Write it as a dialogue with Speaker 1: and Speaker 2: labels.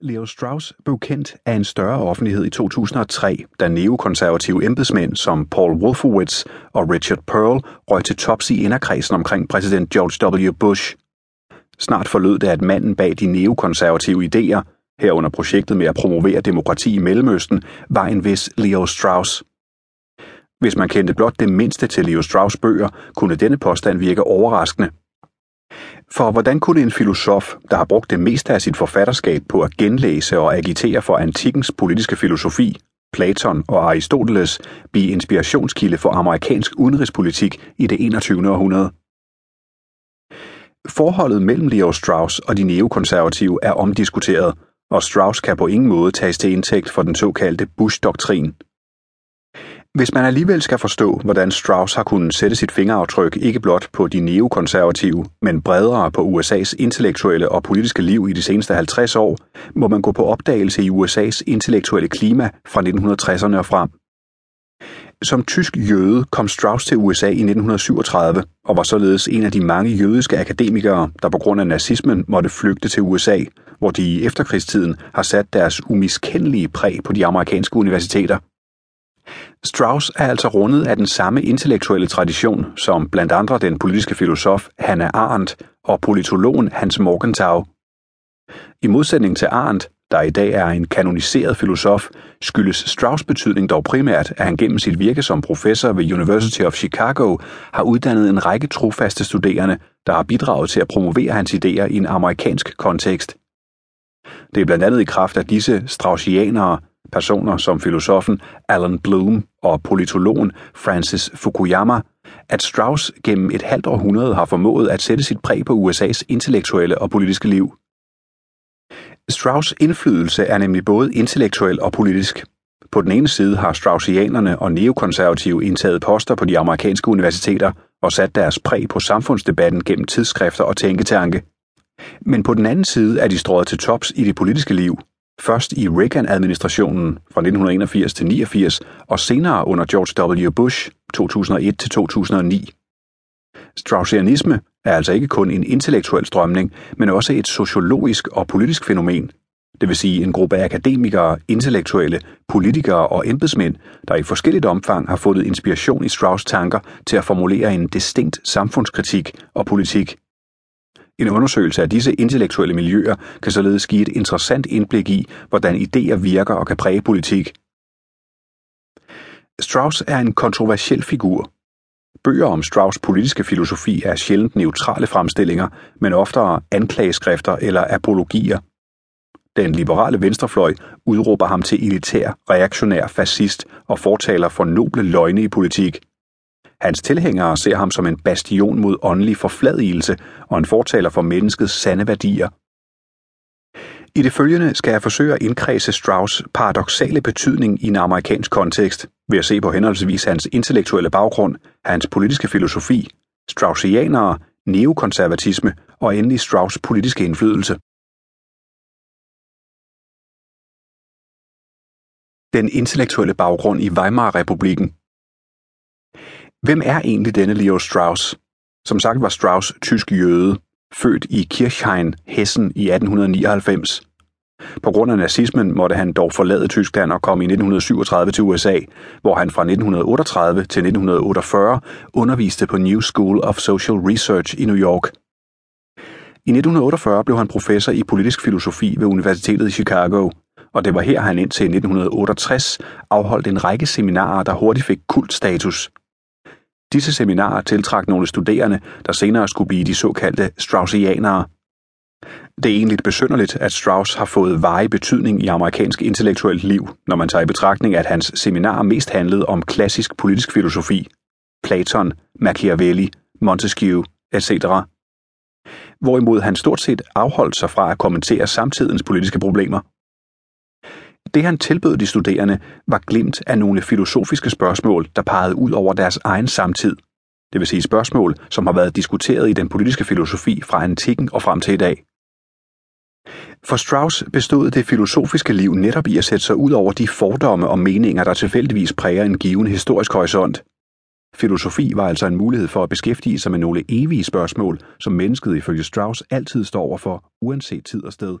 Speaker 1: Leo Strauss blev kendt af en større offentlighed i 2003, da neokonservative embedsmænd som Paul Wolfowitz og Richard Pearl røg til tops i inderkredsen omkring præsident George W. Bush. Snart forlød det, at manden bag de neokonservative idéer, herunder projektet med at promovere demokrati i Mellemøsten, var en vis Leo Strauss. Hvis man kendte blot det mindste til Leo Strauss bøger, kunne denne påstand virke overraskende. For hvordan kunne en filosof, der har brugt det meste af sit forfatterskab på at genlæse og agitere for antikkens politiske filosofi, Platon og Aristoteles, blive inspirationskilde for amerikansk udenrigspolitik i det 21. århundrede? Forholdet mellem Leo Strauss og de neokonservative er omdiskuteret, og Strauss kan på ingen måde tages til indtægt for den såkaldte Bush-doktrin – hvis man alligevel skal forstå, hvordan Strauss har kunnet sætte sit fingeraftryk ikke blot på de neokonservative, men bredere på USA's intellektuelle og politiske liv i de seneste 50 år, må man gå på opdagelse i USA's intellektuelle klima fra 1960'erne og frem. Som tysk jøde kom Strauss til USA i 1937 og var således en af de mange jødiske akademikere, der på grund af nazismen måtte flygte til USA, hvor de i efterkrigstiden har sat deres umiskendelige præg på de amerikanske universiteter. Strauss er altså rundet af den samme intellektuelle tradition som blandt andre den politiske filosof Hannah Arendt og politologen Hans Morgenthau. I modsætning til Arendt, der i dag er en kanoniseret filosof, skyldes Strauss betydning dog primært, at han gennem sit virke som professor ved University of Chicago har uddannet en række trofaste studerende, der har bidraget til at promovere hans idéer i en amerikansk kontekst. Det er blandt andet i kraft af disse straussianere, personer som filosofen Alan Bloom og politologen Francis Fukuyama, at Strauss gennem et halvt århundrede har formået at sætte sit præg på USA's intellektuelle og politiske liv. Strauss' indflydelse er nemlig både intellektuel og politisk. På den ene side har Straussianerne og neokonservative indtaget poster på de amerikanske universiteter og sat deres præg på samfundsdebatten gennem tidsskrifter og tænketanke. Men på den anden side er de strået til tops i det politiske liv, Først i Reagan-administrationen fra 1981 til 89 og senere under George W. Bush 2001 til 2009. Straussianisme er altså ikke kun en intellektuel strømning, men også et sociologisk og politisk fænomen, det vil sige en gruppe akademikere, intellektuelle, politikere og embedsmænd, der i forskelligt omfang har fundet inspiration i Strauss' tanker til at formulere en distinkt samfundskritik og politik en undersøgelse af disse intellektuelle miljøer kan således give et interessant indblik i, hvordan idéer virker og kan præge politik. Strauss er en kontroversiel figur. Bøger om Strauss' politiske filosofi er sjældent neutrale fremstillinger, men oftere anklageskrifter eller apologier. Den liberale venstrefløj udråber ham til elitær, reaktionær fascist og fortaler for noble løgne i politik. Hans tilhængere ser ham som en bastion mod åndelig forfladigelse og en fortaler for menneskets sande værdier. I det følgende skal jeg forsøge at indkredse Strauss' paradoxale betydning i en amerikansk kontekst ved at se på henholdsvis hans intellektuelle baggrund, hans politiske filosofi, Straussianere, neokonservatisme og endelig Strauss' politiske indflydelse. Den intellektuelle baggrund i Weimar-republiken Hvem er egentlig denne Leo Strauss? Som sagt var Strauss tysk jøde, født i Kirchhain, Hessen i 1899. På grund af nazismen måtte han dog forlade Tyskland og komme i 1937 til USA, hvor han fra 1938 til 1948 underviste på New School of Social Research i New York. I 1948 blev han professor i politisk filosofi ved Universitetet i Chicago, og det var her han indtil 1968 afholdt en række seminarer, der hurtigt fik kultstatus. Disse seminarer tiltrak nogle studerende, der senere skulle blive de såkaldte Straussianere. Det er egentlig besynderligt, at Strauss har fået varig betydning i amerikansk intellektuelt liv, når man tager i betragtning, at hans seminarer mest handlede om klassisk politisk filosofi, Platon, Machiavelli, Montesquieu, etc. Hvorimod han stort set afholdt sig fra at kommentere samtidens politiske problemer. Det han tilbød de studerende var glimt af nogle filosofiske spørgsmål, der pegede ud over deres egen samtid. Det vil sige spørgsmål, som har været diskuteret i den politiske filosofi fra antikken og frem til i dag. For Strauss bestod det filosofiske liv netop i at sætte sig ud over de fordomme og meninger, der tilfældigvis præger en given historisk horisont. Filosofi var altså en mulighed for at beskæftige sig med nogle evige spørgsmål, som mennesket ifølge Strauss altid står overfor, uanset tid og sted.